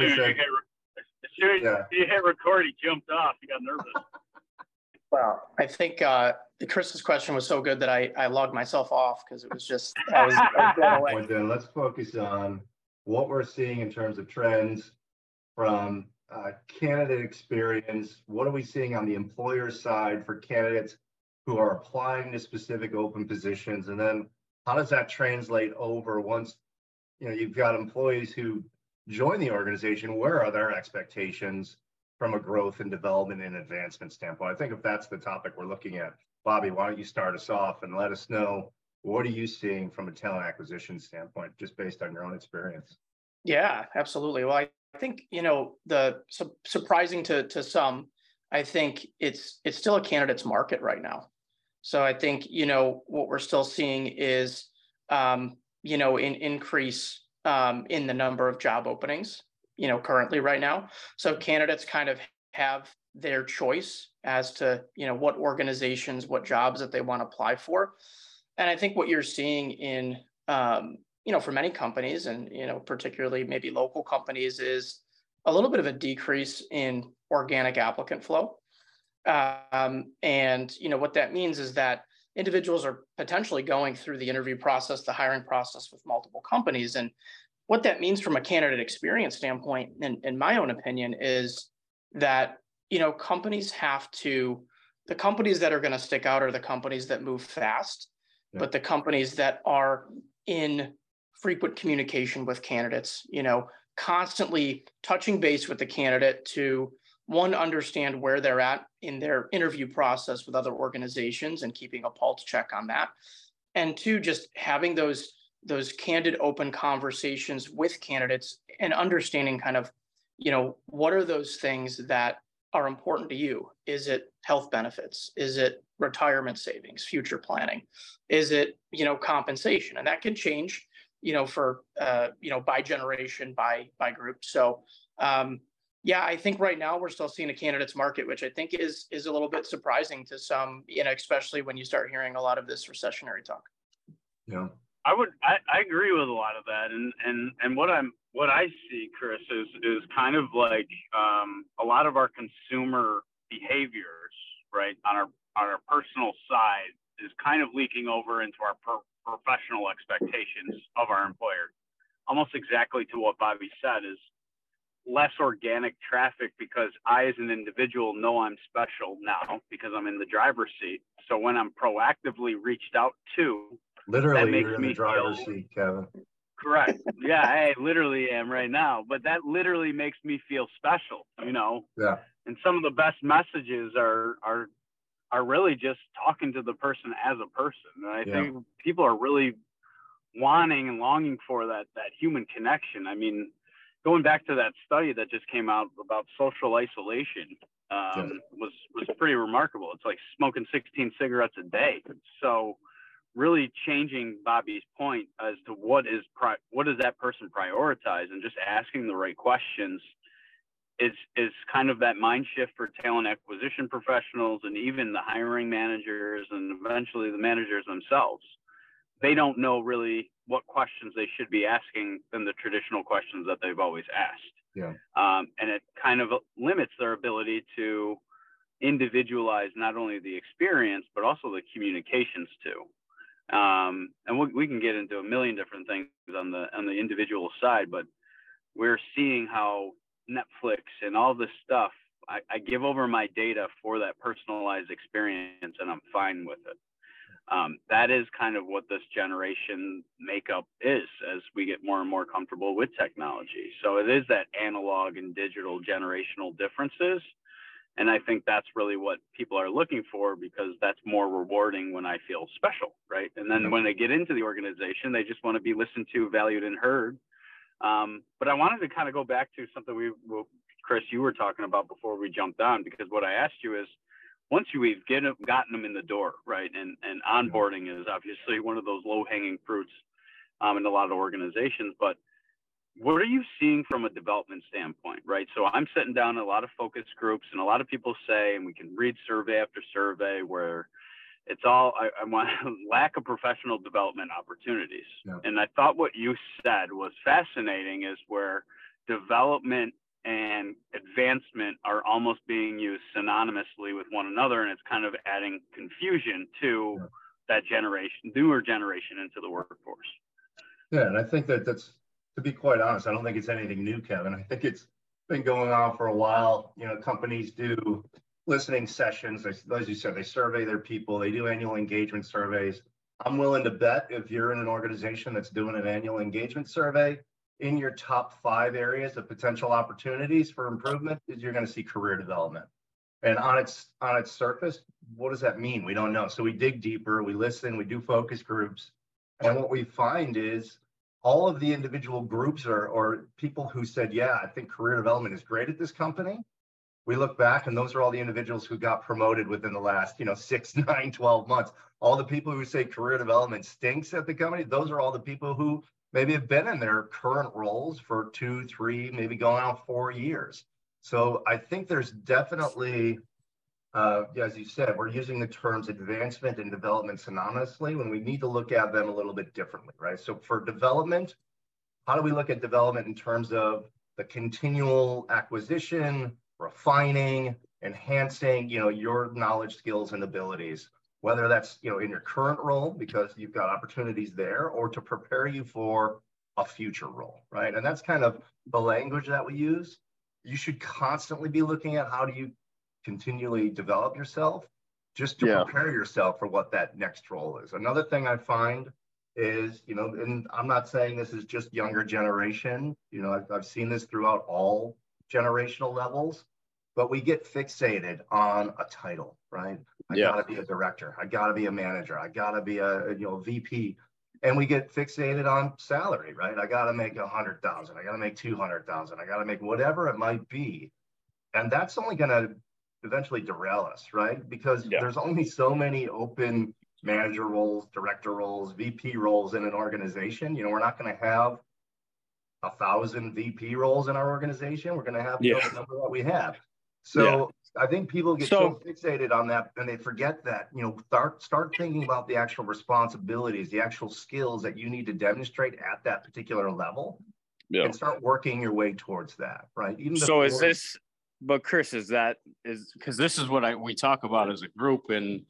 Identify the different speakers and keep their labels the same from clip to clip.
Speaker 1: It probably said.
Speaker 2: As soon as yeah. you hit record, he jumped off. He got nervous.
Speaker 3: Well, I think uh, Chris's question was so good that I, I logged myself off because it was just I was, I was
Speaker 1: away. then let's focus on what we're seeing in terms of trends from uh, candidate experience. What are we seeing on the employer side for candidates who are applying to specific open positions, and then how does that translate over once you know you've got employees who join the organization? Where are their expectations from a growth and development and advancement standpoint? I think if that's the topic we're looking at, Bobby, why don't you start us off and let us know what are you seeing from a talent acquisition standpoint, just based on your own experience?
Speaker 3: Yeah, absolutely. Well, I think you know the su- surprising to to some, I think it's it's still a candidate's market right now. So I think you know what we're still seeing is um, you know an increase um, in the number of job openings you know currently right now. So candidates kind of have their choice as to you know what organizations, what jobs that they want to apply for. And I think what you're seeing in um, you know for many companies and you know particularly maybe local companies is a little bit of a decrease in organic applicant flow. Um, and you know what that means is that individuals are potentially going through the interview process, the hiring process with multiple companies. And what that means from a candidate experience standpoint, in, in my own opinion, is that you know companies have to the companies that are going to stick out are the companies that move fast, yeah. but the companies that are in frequent communication with candidates, you know, constantly touching base with the candidate to one understand where they're at in their interview process with other organizations and keeping a pulse check on that. And two just having those those candid open conversations with candidates and understanding kind of you know what are those things that are important to you? Is it health benefits? Is it retirement savings future planning? Is it you know compensation? And that can change you know for uh, you know by generation by by group. So um, yeah, I think right now we're still seeing a candidates market, which I think is is a little bit surprising to some, you know, especially when you start hearing a lot of this recessionary talk.
Speaker 1: Yeah.
Speaker 2: I would I, I agree with a lot of that and and and what I'm what I see, Chris, is is kind of like um, a lot of our consumer behaviors, right, on our on our personal side is kind of leaking over into our per- professional expectations of our employer. Almost exactly to what Bobby said is less organic traffic because I, as an individual, know I'm special now because I'm in the driver's seat. So when I'm proactively reached out to,
Speaker 1: literally, you're in the driver's feel, seat, Kevyn.
Speaker 2: Correct. Yeah, I literally am right now. But that literally makes me feel special, you know.
Speaker 1: Yeah.
Speaker 2: And some of the best messages are are are really just talking to the person as a person. And I yeah. think people are really wanting and longing for that that human connection. I mean, going back to that study that just came out about social isolation um, was was pretty remarkable. It's like smoking 16 cigarettes a day. So really changing Bobby's point as to what is pri- what does that person prioritize and just asking the right questions is is kind of that mind shift for talent acquisition professionals and even the hiring managers and eventually the managers themselves. They don't know really what questions they should be asking than the traditional questions that they've always asked.
Speaker 1: Yeah.
Speaker 2: Um, and it kind of limits their ability to individualize not only the experience but also the communications too. Um, and we, we can get into a million different things on the on the individual side, but we're seeing how Netflix and all this stuff. I, I give over my data for that personalized experience, and I'm fine with it um, that is kind of what this generation makeup is as we get more and more comfortable with technology. So it is that analog and digital generational differences. And I think that's really what people are looking for because that's more rewarding when I feel special, right? And then when they get into the organization, they just want to be listened to, valued, and heard. Um, but I wanted to kind of go back to something we, Chris, you were talking about before we jumped on, because what I asked you is, once you've get them, gotten them in the door, right? And and onboarding is obviously one of those low hanging fruits um, in a lot of organizations. But what are you seeing from a development standpoint, right? So I'm sitting down in a lot of focus groups, and a lot of people say, and we can read survey after survey where it's all I, I want lack of professional development opportunities. Yeah. And I thought what you said was fascinating is where
Speaker 4: development and advancement are almost being used synonymously with one another, and it's kind of adding confusion to yeah. that generation, newer generation into the workforce.
Speaker 1: Yeah, and I think that that's to be quite honest, I don't think it's anything new, Kevyn. I think it's been going on for a while. You know, companies do listening sessions. As you said, they survey their people. They do annual engagement surveys. I'm willing to bet if you're in an organization that's doing an annual engagement survey, in your top five areas of potential opportunities for improvement is you're going to see career development. And on its on its surface, what does that mean? We don't know. So we dig deeper, we listen, we do focus groups, and what we find is all of the individual groups or, or people who said, yeah, I think career development is great at this company. We look back and those are all the individuals who got promoted within the last, you know, six, nine, 12 months. All the people who say career development stinks at the company, those are all the people who maybe have been in their current roles for two, three, maybe going on four years. So I think there's definitely, uh, as you said, we're using the terms advancement and development synonymously when we need to look at them a little bit differently, right? So for development, how do we look at development in terms of the continual acquisition, refining, enhancing, you know, your knowledge, skills, and abilities? Whether that's you know in your current role because you've got opportunities there or to prepare you for a future role right? And that's kind of the language that we use. You should constantly be looking at how do you continually develop yourself just to yeah. prepare yourself for what that next role is. Another thing i find is you know and i'm not saying this is just younger generation. You know i've, I've seen this throughout all generational levels but we get fixated on a title, right? I yeah. gotta be a director. I gotta be a manager. I gotta be a you know VP, and we get fixated on salary, right? I gotta make a hundred thousand. I gotta make two hundred thousand. I gotta make whatever it might be, and that's only gonna eventually derail us, right? Because yeah. there's only so many open manager roles, director roles, VP roles in an organization. You know, we're not going to have a thousand VP roles in our organization. We're going to have yeah. the number that we have. So yeah. I think people get so, so, fixated on that and they forget that, you know, start start thinking about the actual responsibilities, the actual skills that you need to demonstrate at that particular level. Yeah. And start working your way towards that, right?
Speaker 2: Even so is this but Chris, is that is because this is what I we talk about as a group and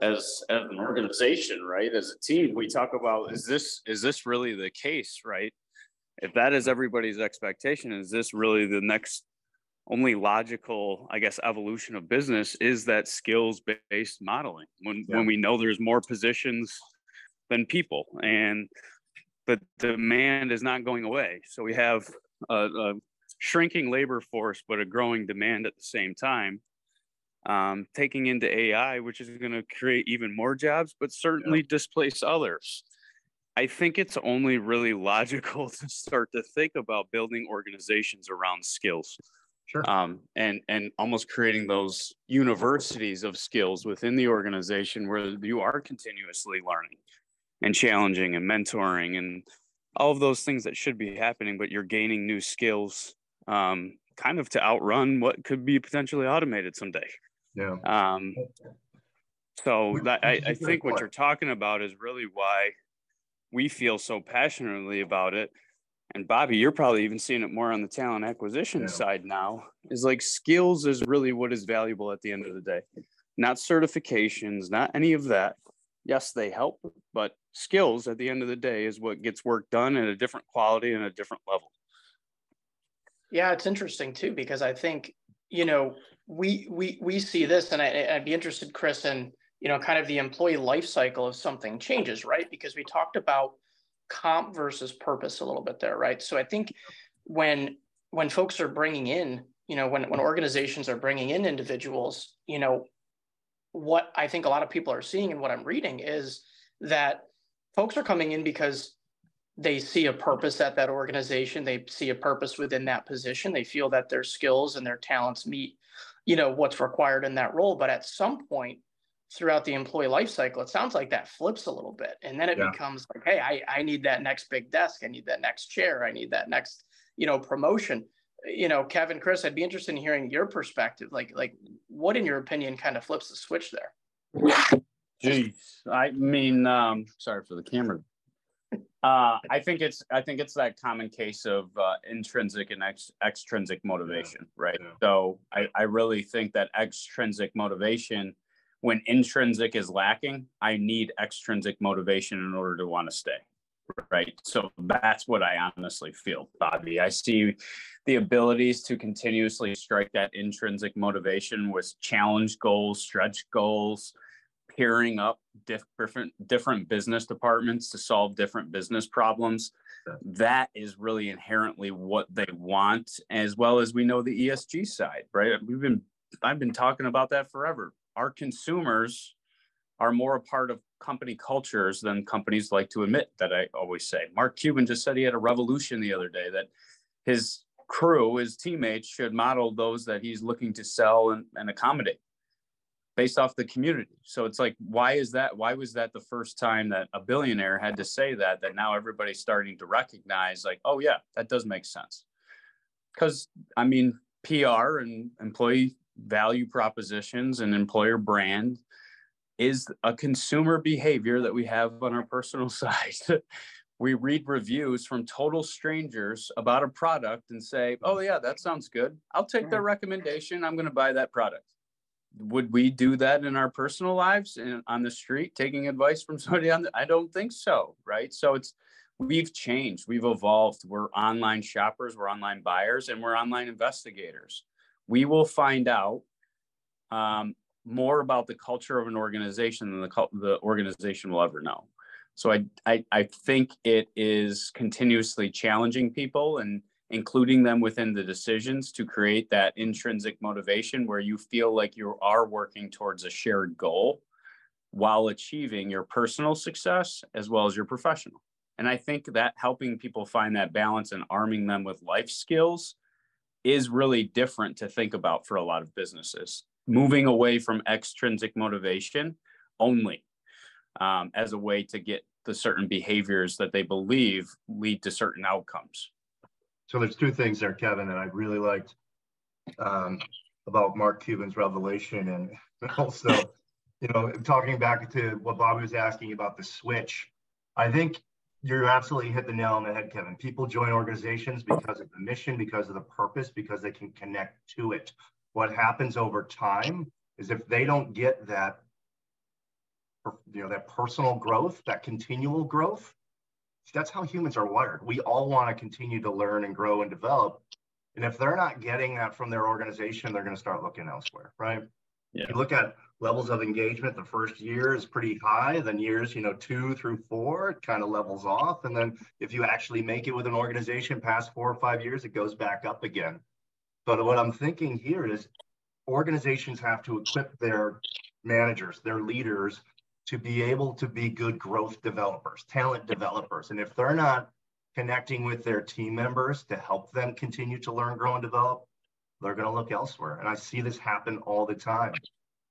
Speaker 2: as, as an organization, right? As a team, we talk about is this is this really the case, right? If that is everybody's expectation, is this really the next only logical, I guess, evolution of business is that skills based modeling when, yeah. when we know there's more positions than people and the demand is not going away. So we have a, a shrinking labor force, but a growing demand at the same time. Um, taking into AI, which is going to create even more jobs, but certainly yeah. displace others. I think it's only really logical to start to think about building organizations around skills.
Speaker 1: Sure.
Speaker 2: Um, and and almost creating those universities of skills within the organization where you are continuously learning and challenging and mentoring and all of those things that should be happening, but you're gaining new skills um, kind of to outrun what could be potentially automated someday.
Speaker 1: Yeah.
Speaker 2: Um, so that I, I think what you're talking about is really why we feel so passionately about it and Bobby, you're probably even seeing it more on the talent acquisition yeah. side now, is like skills is really what is valuable at the end of the day, not certifications, not any of that. Yes, they help, but skills at the end of the day is what gets work done at a different quality and a different level.
Speaker 3: Yeah, it's interesting too because I think you know we we we see this, and I, I'd be interested, Chris, in you know kind of the employee life cycle of something changes, right? Because we talked about comp versus purpose a little bit there, right? So I think when when folks are bringing in, you know, when when organizations are bringing in individuals, you know, what I think a lot of people are seeing and what I'm reading is that folks are coming in because they see a purpose at that organization, they see a purpose within that position, they feel that their skills and their talents meet, you know, what's required in that role, but at some point throughout the employee life cycle, it sounds like that flips a little bit. And then it yeah. becomes like, hey, I, I need that next big desk. I need that next chair. I need that next, you know, promotion. You know, Kevyn, Chris, I'd be interested in hearing your perspective. Like, like what in your opinion kind of flips the switch there?
Speaker 2: Jeez. I mean, um, sorry for the camera Uh, I think it's I think it's that common case of uh, intrinsic and ex- extrinsic motivation, right?
Speaker 1: Yeah.
Speaker 2: So I, I really think that extrinsic motivation, when intrinsic is lacking, I need extrinsic motivation in order to want to stay, right? So that's what I honestly feel, Bobby. I see the abilities to continuously strike that intrinsic motivation with challenge goals, stretch goals, pairing up different different business departments to solve different business problems that is really inherently what they want as well as we know the esg side right we've been i've been talking about that forever our consumers are more a part of company cultures than companies like to admit that i always say mark cuban just said he had a revolution the other day that his crew his teammates should model those that he's looking to sell and, and accommodate based off the community. So it's like, why is that? Why was that the first time that a billionaire had to say that? That now everybody's starting to recognize, like, oh yeah, that does make sense. Because I mean, PR and employee value propositions and employer brand is a consumer behavior that we have on our personal side. we read reviews from total strangers about a product and say, oh yeah, that sounds good. I'll take their recommendation. I'm going to buy that product. Would we do that in our personal lives and on the street taking advice from somebody on the, i don't think so right? So it's we've changed. We've evolved. We're online shoppers. We're online buyers and we're online investigators we will find out um, more about the culture of an organization than the, the organization will ever know so I, I i think it is continuously challenging people and including them within the decisions to create that intrinsic motivation where you feel like you are working towards a shared goal while achieving your personal success as well as your professional. And I think that helping people find that balance and arming them with life skills is really different to think about for a lot of businesses. Moving away from extrinsic motivation only um, as a way to get the certain behaviors that they believe lead to certain outcomes.
Speaker 1: So there's two things there, Kevyn, that I really liked um, about Mark Cuban's revelation, and also, you know, talking back to what Bobby was asking about the switch. I think you're absolutely hit the nail on the head, Kevyn. People join organizations because of the mission, because of the purpose, because they can connect to it. What happens over time is if they don't get that, you know, that personal growth, that continual growth, that's how humans are wired. We all want to continue to learn and grow and develop. And if they're not getting that from their organization, they're going to start looking elsewhere, right?
Speaker 2: Yeah.
Speaker 1: You look at levels of engagement, the first year is pretty high. Then years, you know, two through four, it kind of levels off. And then if you actually make it with an organization past four or five years, it goes back up again. But what I'm thinking here is organizations have to equip their managers, their leaders to be able to be good growth developers, talent developers. And if they're not connecting with their team members to help them continue to learn, grow, and develop, they're going to look elsewhere. And I see this happen all the time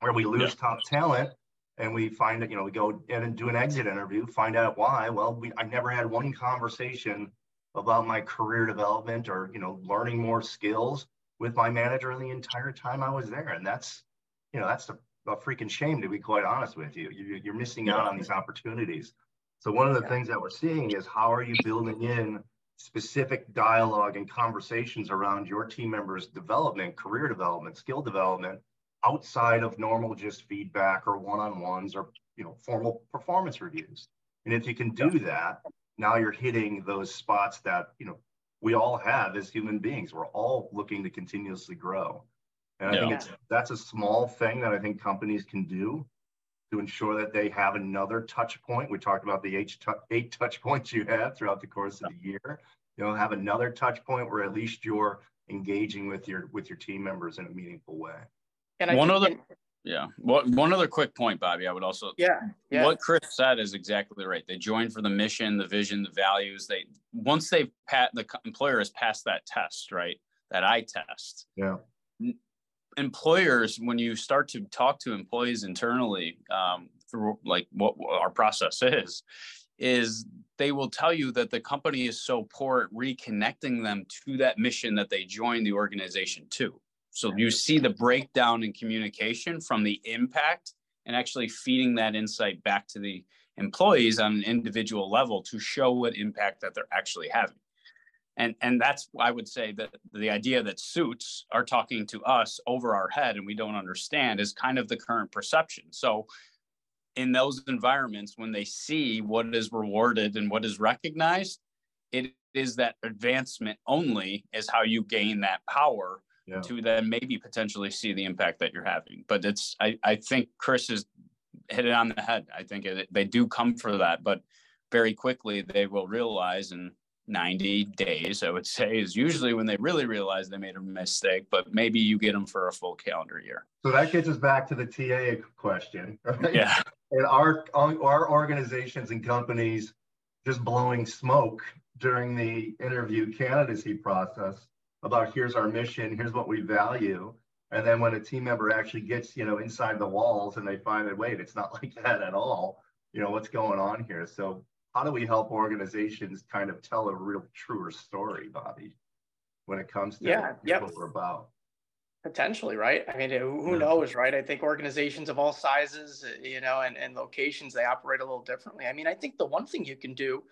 Speaker 1: where we lose yeah. top talent and we find that, you know, we go in and do an exit interview, find out why. Well, we, I never had one conversation about my career development or, you know, learning more skills with my manager the entire time I was there. And that's, you know, that's the a freaking shame to be quite honest with you. you are missing out on these opportunities. So one of the yeah. things that we're seeing is how are you building in specific dialogue and conversations around your team members' development, career development, skill development outside of normal just feedback or one-on-ones or you know formal performance reviews. And if you can do that, now you're hitting those spots that you know we all have as human beings. We're all looking to continuously grow. And I yeah. think that's a small thing that I think companies can do to ensure that they have another touch point. We talked about the eight, eight touch points you have throughout the course of the year. You know, have another touch point where at least you're engaging with your with your team members in a meaningful way.
Speaker 2: And one other, yeah, one one other quick point, Bobby. I would also,
Speaker 3: yeah, yeah.
Speaker 2: What Chris said is exactly right. They join for the mission, the vision, the values. They once they've pat the employer has passed that test, right? That eye test.
Speaker 1: Yeah
Speaker 2: employers, when you start to talk to employees internally um, through like what our process is, is they will tell you that the company is so poor at reconnecting them to that mission that they joined the organization to. So you see the breakdown in communication from the impact and actually feeding that insight back to the employees on an individual level to show what impact that they're actually having. And and that's i would say that the idea that suits are talking to us over our head and we don't understand is kind of the current perception. So in those environments when they see what is rewarded and what is recognized it is that advancement only is how you gain that power yeah. to then maybe potentially see the impact that you're having but it's i, I think chris has hit it on the head i think it, they do come for that but very quickly they will realize in 90 days, I would say, is usually when they really realize they made a mistake, but maybe you get them for a full calendar year.
Speaker 1: So that gets us back to the TA question.
Speaker 2: Right? Yeah.
Speaker 1: And our, our organizations and companies just blowing smoke during the interview candidacy process about here's our mission, here's what we value. And then when a team member actually gets, you know, inside the walls and they find that, wait, it's not like that at all, you know, what's going on here? So how do we help organizations kind of tell a real truer story, Bobby, when it comes to
Speaker 3: yeah, yep.
Speaker 1: what we're about?
Speaker 3: Potentially, right? I mean, who knows, right? I think organizations of all sizes, you know, and, and locations, they operate a little differently. I mean, I think the one thing you can do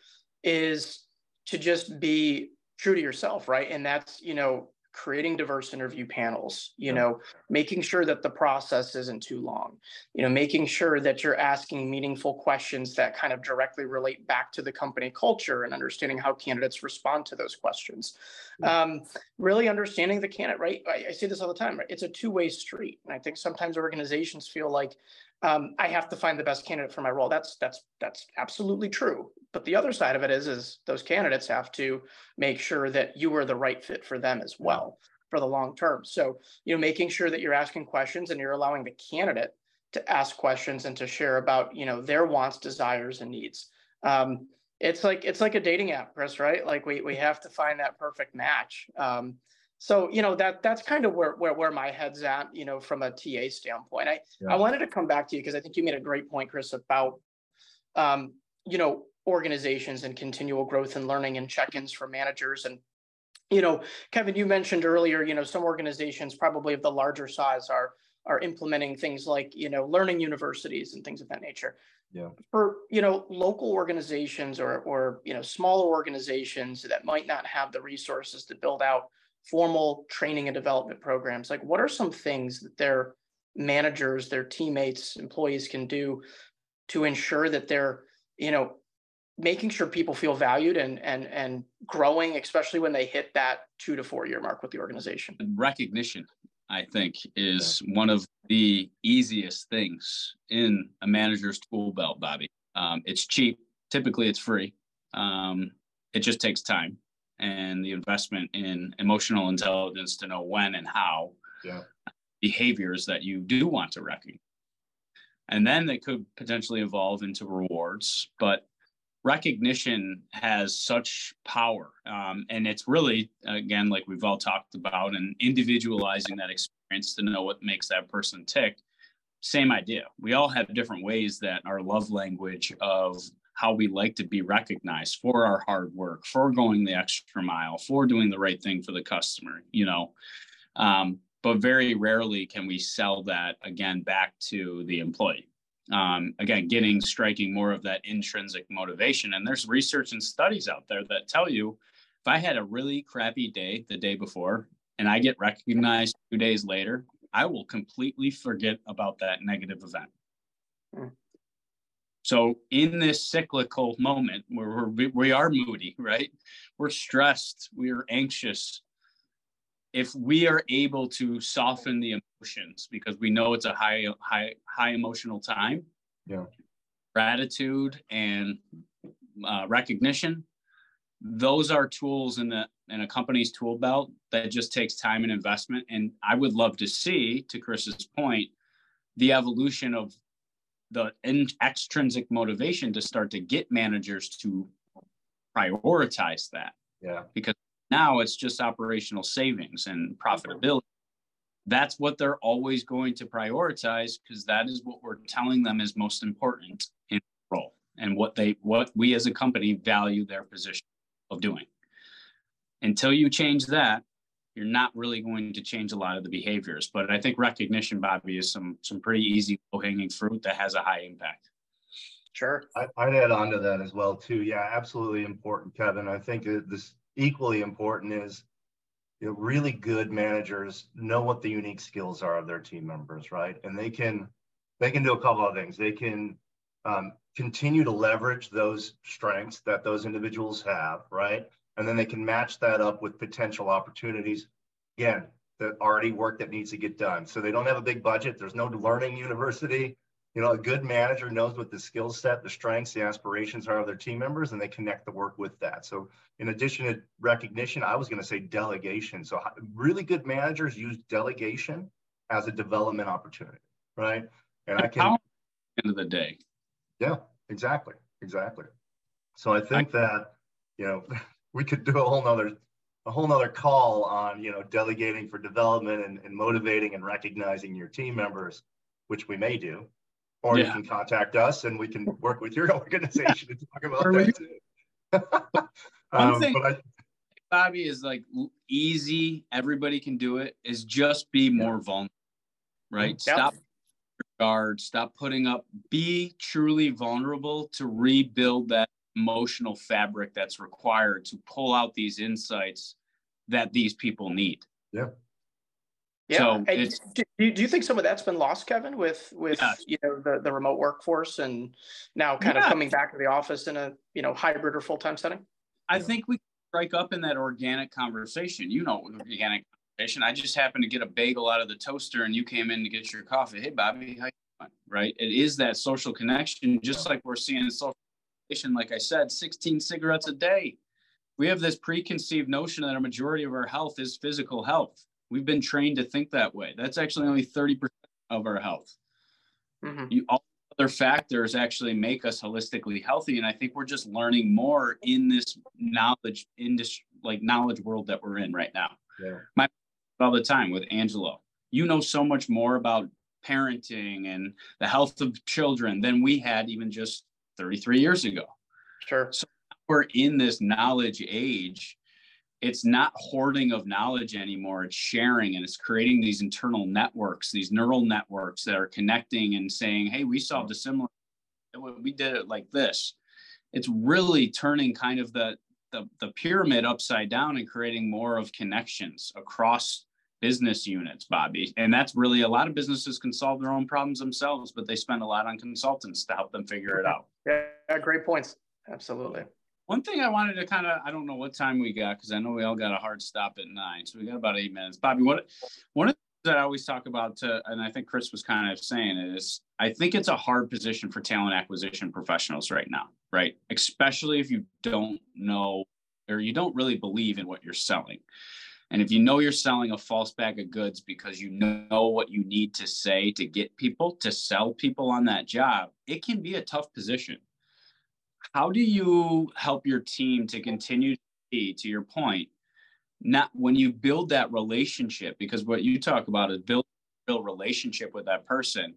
Speaker 3: is to just be true to yourself, right? And that's, you know, creating diverse interview panels you know making sure that the process isn't too long you know making sure that you're asking meaningful questions that kind of directly relate back to the company culture and understanding how candidates respond to those questions. Um, really understanding the candidate right? I, I say this all the time right? It's a two-way street. And i think sometimes organizations feel like um, I have to find the best candidate for my role. That's that's that's absolutely true. But the other side of it is is those candidates have to make sure that you are the right fit for them as well for the long term. So you know, making sure that you're asking questions and you're allowing the candidate to ask questions and to share about you know their wants, desires, and needs. Um, it's like it's like a dating app, Chris. Right? Like we we have to find that perfect match. Um, so you know that that's kind of where, where where my head's at you know from a ta standpoint. I yeah. i wanted to come back to you because i think you made a great point chris about um, you know organizations and continual growth and learning and check-ins for managers. And you know kevin you mentioned earlier you know some organizations probably of the larger size are are implementing things like you know learning universities and things of that nature.
Speaker 1: Yeah.
Speaker 3: For you know local organizations or or you know smaller organizations that might not have the resources to build out formal training and development programs? Like what are some things that their managers their teammates employees can do to ensure that they're you know making sure people feel valued and and and growing especially when they hit that two to four year mark with the organization?
Speaker 2: Recognition i think is yeah. one of the easiest things in a manager's tool belt bobby. Um, it's cheap. Typically it's free. Um, it just takes time and the investment in emotional intelligence to know when and how
Speaker 1: yeah.
Speaker 2: behaviors that you do want to recognize. And then they could potentially evolve into rewards, but recognition has such power. Um, and it's really, again, like we've all talked about, and individualizing that experience to know what makes that person tick. Same idea. We all have different ways that our love language of how we like to be recognized for our hard work, for going the extra mile, for doing the right thing for the customer, you know. Um, but very rarely can we sell that again back to the employee. Um, again, getting striking more of that intrinsic motivation. And there's research and studies out there that tell you if I had a really crappy day the day before and I get recognized two days later, I will completely forget about that negative event. So in this cyclical moment where we're, we are moody, right? We're stressed, we're anxious. If we are able to soften the emotions because we know it's a high, high, high emotional time,
Speaker 1: yeah,
Speaker 2: gratitude and uh, recognition, those are tools in the in a company's tool belt that just takes time and investment. And I would love to see, to Chris's point, the evolution of the in, extrinsic motivation to start to get managers to prioritize that.
Speaker 1: Yeah.
Speaker 2: Because now it's just operational savings and profitability. That's what they're always going to prioritize because that is what we're telling them is most important in role and what they what we as a company value their position of doing. Until you change that, you're not really going to change a lot of the behaviors. But I think recognition, Bobby, is some some pretty easy low hanging fruit that has a high impact.
Speaker 3: Sure.
Speaker 1: I, I'd add on to that as well too. Yeah, absolutely important, Kevyn. I think this equally important is you know, really good managers know what the unique skills are of their team members, right? And they can they can do a couple of things. They can um, continue to leverage those strengths that those individuals have, right? And then they can match that up with potential opportunities. Again, that already work that needs to get done. So they don't have a big budget. There's no learning university you know, a good manager knows what the skill set, the strengths, the aspirations are of their team members, and they connect the work with that. So, in addition to recognition, I was going to say delegation. So, really good managers use delegation as a development opportunity, right? And I can.
Speaker 2: End of the day.
Speaker 1: Yeah, exactly, exactly. So I think that you know we could do a whole nother a whole nother call on you know delegating for development and, and motivating and recognizing your team members, which we may do or yeah. you can contact us and we can work with your organization to talk about that too.
Speaker 2: um, thing, I, Bobby, is like easy. Everybody can do it. Is just be more vulnerable, right? Yep. Stop guard. Stop putting up. Be truly vulnerable to rebuild that emotional fabric that's required to pull out these insights that these people need.
Speaker 1: Yeah.
Speaker 3: Yeah. So do, do you think some of that's been lost, Kevyn, with with yeah. you know the, the remote workforce and now kind yeah. of coming back to the office in a you know hybrid or full time setting?
Speaker 2: I think we strike up in that organic conversation. You know, organic conversation. I just happened to get a bagel out of the toaster, and you came in to get your coffee. Hey, Bobby, how you doing? Right? It is that social connection, just like we're seeing social connection. Like I said, 16 cigarettes a day. We have this preconceived notion that a majority of our health is physical health We've been trained to think that way. That's actually only 30% of our health. Mm-hmm. You, all other factors actually make us holistically healthy. And I think we're just learning more in this knowledge industry, like knowledge world that we're in right now. Yeah. My all the time with Angelo. You know so much more about parenting and the health of children than we had even just 33 years ago.
Speaker 3: Sure. So
Speaker 2: we're in this knowledge age it's not hoarding of knowledge anymore it's sharing and it's creating these internal networks these neural networks that are connecting and saying hey we solved a similar we did it like this it's really turning kind of the the, the pyramid upside down and creating more of connections across business units bobby and that's really a lot of businesses can solve their own problems themselves but they spend a lot on consultants to help them figure it out
Speaker 3: yeah great points absolutely
Speaker 2: one thing I wanted to kind of, I don't know what time we got because I know we all got a hard stop at nine. So we got about eight minutes. Bobby, what one of the things that I always talk about, to, and I think Chris was kind of saying is, I think it's a hard position for talent acquisition professionals right now, right? Especially if you don't know or you don't really believe in what you're selling. And if you know you're selling a false bag of goods because you know what you need to say to get people to sell people on that job, it can be a tough position how do you help your team to continue to be, to your point, not when you build that relationship, because what you talk about is build real relationship with that person.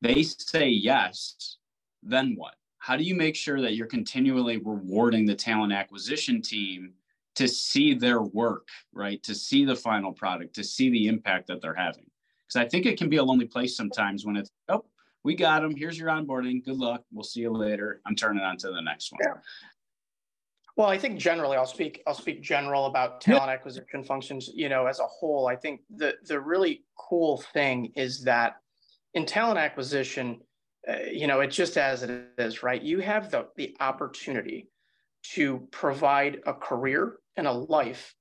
Speaker 2: They say yes, then what? How do you make sure that you're continually rewarding the talent acquisition team to see their work, right? To see the final product, to see the impact that they're having? Because I think it can be a lonely place sometimes when it's, oh, we got them. Here's your onboarding. Good luck. We'll see you later. I'm turning on to the next one.
Speaker 3: Yeah. Well, I think generally I'll speak I'll speak general about talent yeah. acquisition functions, you know, as a whole. I think the the really cool thing is that in talent acquisition, uh, you know, it's just as it is, right? You have the the opportunity to provide a career and a life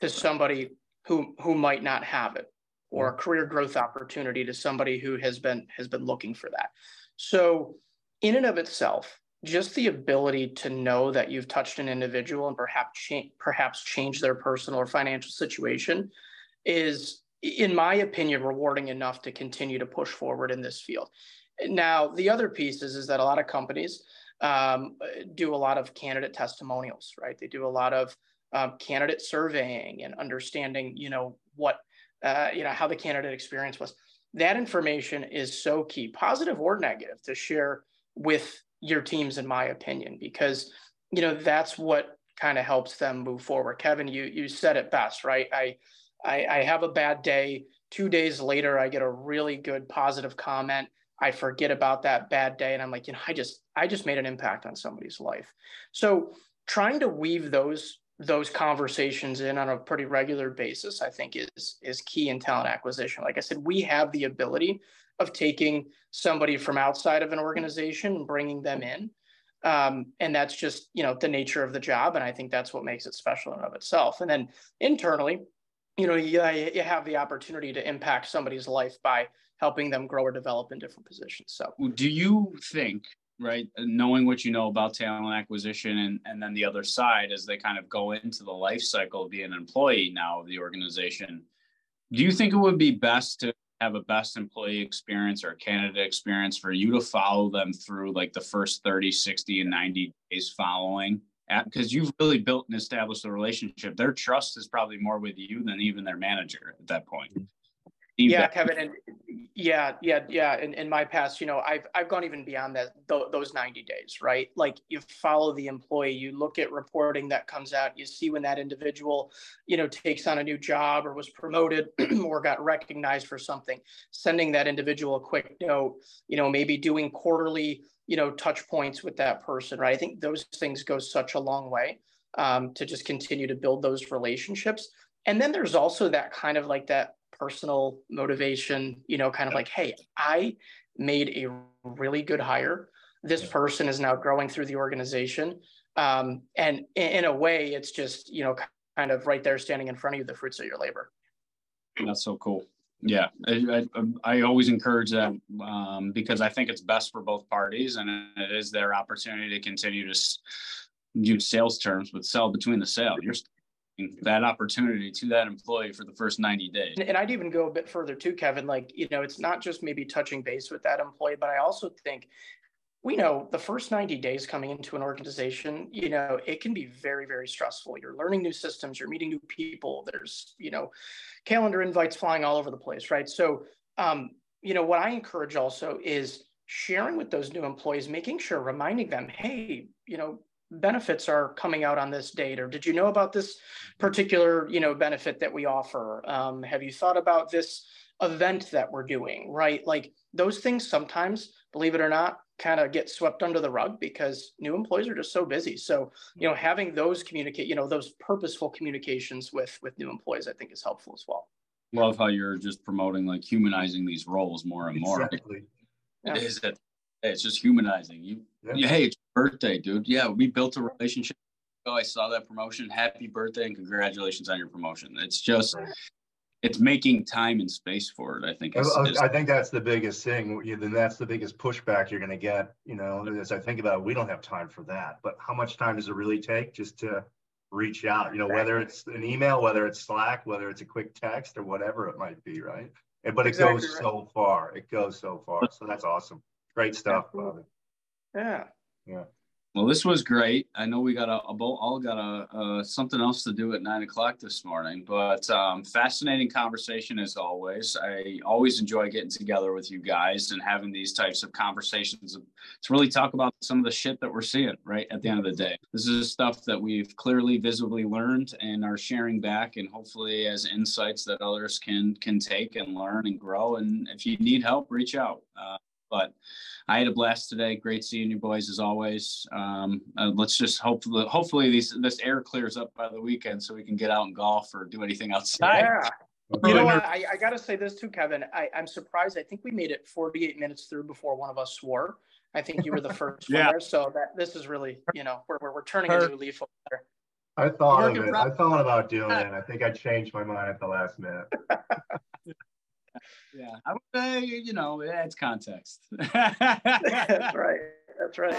Speaker 3: to somebody who who might not have it or a career growth opportunity to somebody who has been has been looking for that. So in and of itself, just the ability to know that you've touched an individual and perhaps cha- perhaps change their personal or financial situation is in my opinion rewarding enough to continue to push forward in this field. Now the other piece is, is that a lot of companies um, do a lot of candidate testimonials right? They do a lot of um, candidate surveying and understanding you know what uh, you know, how the candidate experience was. That information is so key, positive or negative, to share with your teams, in my opinion, because you know that's what kind of helps them move forward. Kevyn, you you said it best, right? I, I I have a bad day. Two days later, I get a really good positive comment. I forget about that bad day and I'm like, you know, I just I just made an impact on somebody's life. So trying to weave those those conversations in on a pretty regular basis, I think is is key in talent acquisition. Like I said, we have the ability of taking somebody from outside of an organization and bringing them in. Um, and that's just you know the nature of the job, and I think that's what makes it special in of itself. And then internally, you know, you, you have the opportunity to impact somebody's life by helping them grow or develop in different positions. So,
Speaker 2: do you think right? Knowing what you know about talent acquisition and, and then the other side as they kind of go into the life cycle of being an employee now of the organization do you think it would be best to have a best employee experience or a candidate experience for you to follow them through like the first 30 60 and 90 days following? Because you've really built and established a relationship. Their trust is probably more with you than even their manager at that point
Speaker 3: yeah, Kevyn, and yeah, yeah, yeah. In, in my past, you know, I've I've gone even beyond that th- those 90 days, right? Like you follow the employee, you look at reporting that comes out, you see when that individual, you know, takes on a new job or was promoted or got recognized for something, sending that individual a quick note, you know, maybe doing quarterly, you know, touch points with that person, right? I think those things go such a long way um, to just continue to build those relationships. And then there's also that kind of like that personal motivation, you know, kind of like, hey, I made a really good hire. This person is now growing through the organization. Um, and in, a way, it's just, you know, kind of right there standing in front of you, the fruits of your labor.
Speaker 2: That's so cool. Yeah, I, I, I always encourage that um, because I think it's best for both parties and it is their opportunity to continue to use sales terms, but sell between the sale. You're that opportunity to that employee for the first 90 days.
Speaker 3: And I'd even go a bit further too, Kevyn. Like, you know, it's not just maybe touching base with that employee, but I also think we know the first 90 days coming into an organization, you know, it can be very, very stressful. You're learning new systems, you're meeting new people, there's, you know, calendar invites flying all over the place, right? So, um, you know, what I encourage also is sharing with those new employees, making sure, reminding them, hey, you know, benefits are coming out on this date or did you know about this particular you know benefit that we offer? Um, have you thought about this event that we're doing right? Like those things sometimes believe it or not kind of get swept under the rug because new employees are just so busy. So you know having those communicate you know those purposeful communications with with new employees i think is helpful as well.
Speaker 2: Love how you're just promoting like humanizing these roles more and more. Exactly. it is it it's just humanizing you yeah. hey it's birthday, dude. Yeah, we built a relationship. Oh, I saw that promotion. Happy birthday and congratulations on your promotion. It's just it's making time and space for it. I think.
Speaker 1: Is, is, I think that's the biggest thing. Then that's the biggest pushback you're going to get. You know, as I think about, it, we don't have time for that. But how much time does it really take just to reach out? You know, whether it's an email, whether it's Slack, whether it's a quick text, or whatever it might be, right? But it exactly goes right. so far. It goes so far. So that's awesome. Great stuff, Bobby.
Speaker 3: Yeah.
Speaker 1: Yeah.
Speaker 2: Well, this was great. I know we got a, a all got a, uh, something else to do at nine o'clock this morning, but um, fascinating conversation as always. I always enjoy getting together with you guys and having these types of conversations to really talk about some of the shit that we're seeing right at the end of the day. This is stuff that we've clearly, visibly learned and are sharing back, and hopefully as insights that others can can take and learn and grow. And if you need help, reach out. Uh, but I had a blast today. Great seeing you boys as always. Um, uh, let's just hopefully hopefully these this air clears up by the weekend so we can get out and golf or do anything outside.
Speaker 3: Yeah. You know what? I, I got to say this too, Kevyn. I, I'm surprised. I think we made it 48 minutes through before one of us swore. I think you were the first yeah. one there. So that this is really, you know, we're, we're, we're turning a new leaf over
Speaker 1: I thought of it. I thought about doing it. I think I changed my mind at the last minute.
Speaker 2: yeah, I would say you know it adds context.
Speaker 3: That's right. That's right.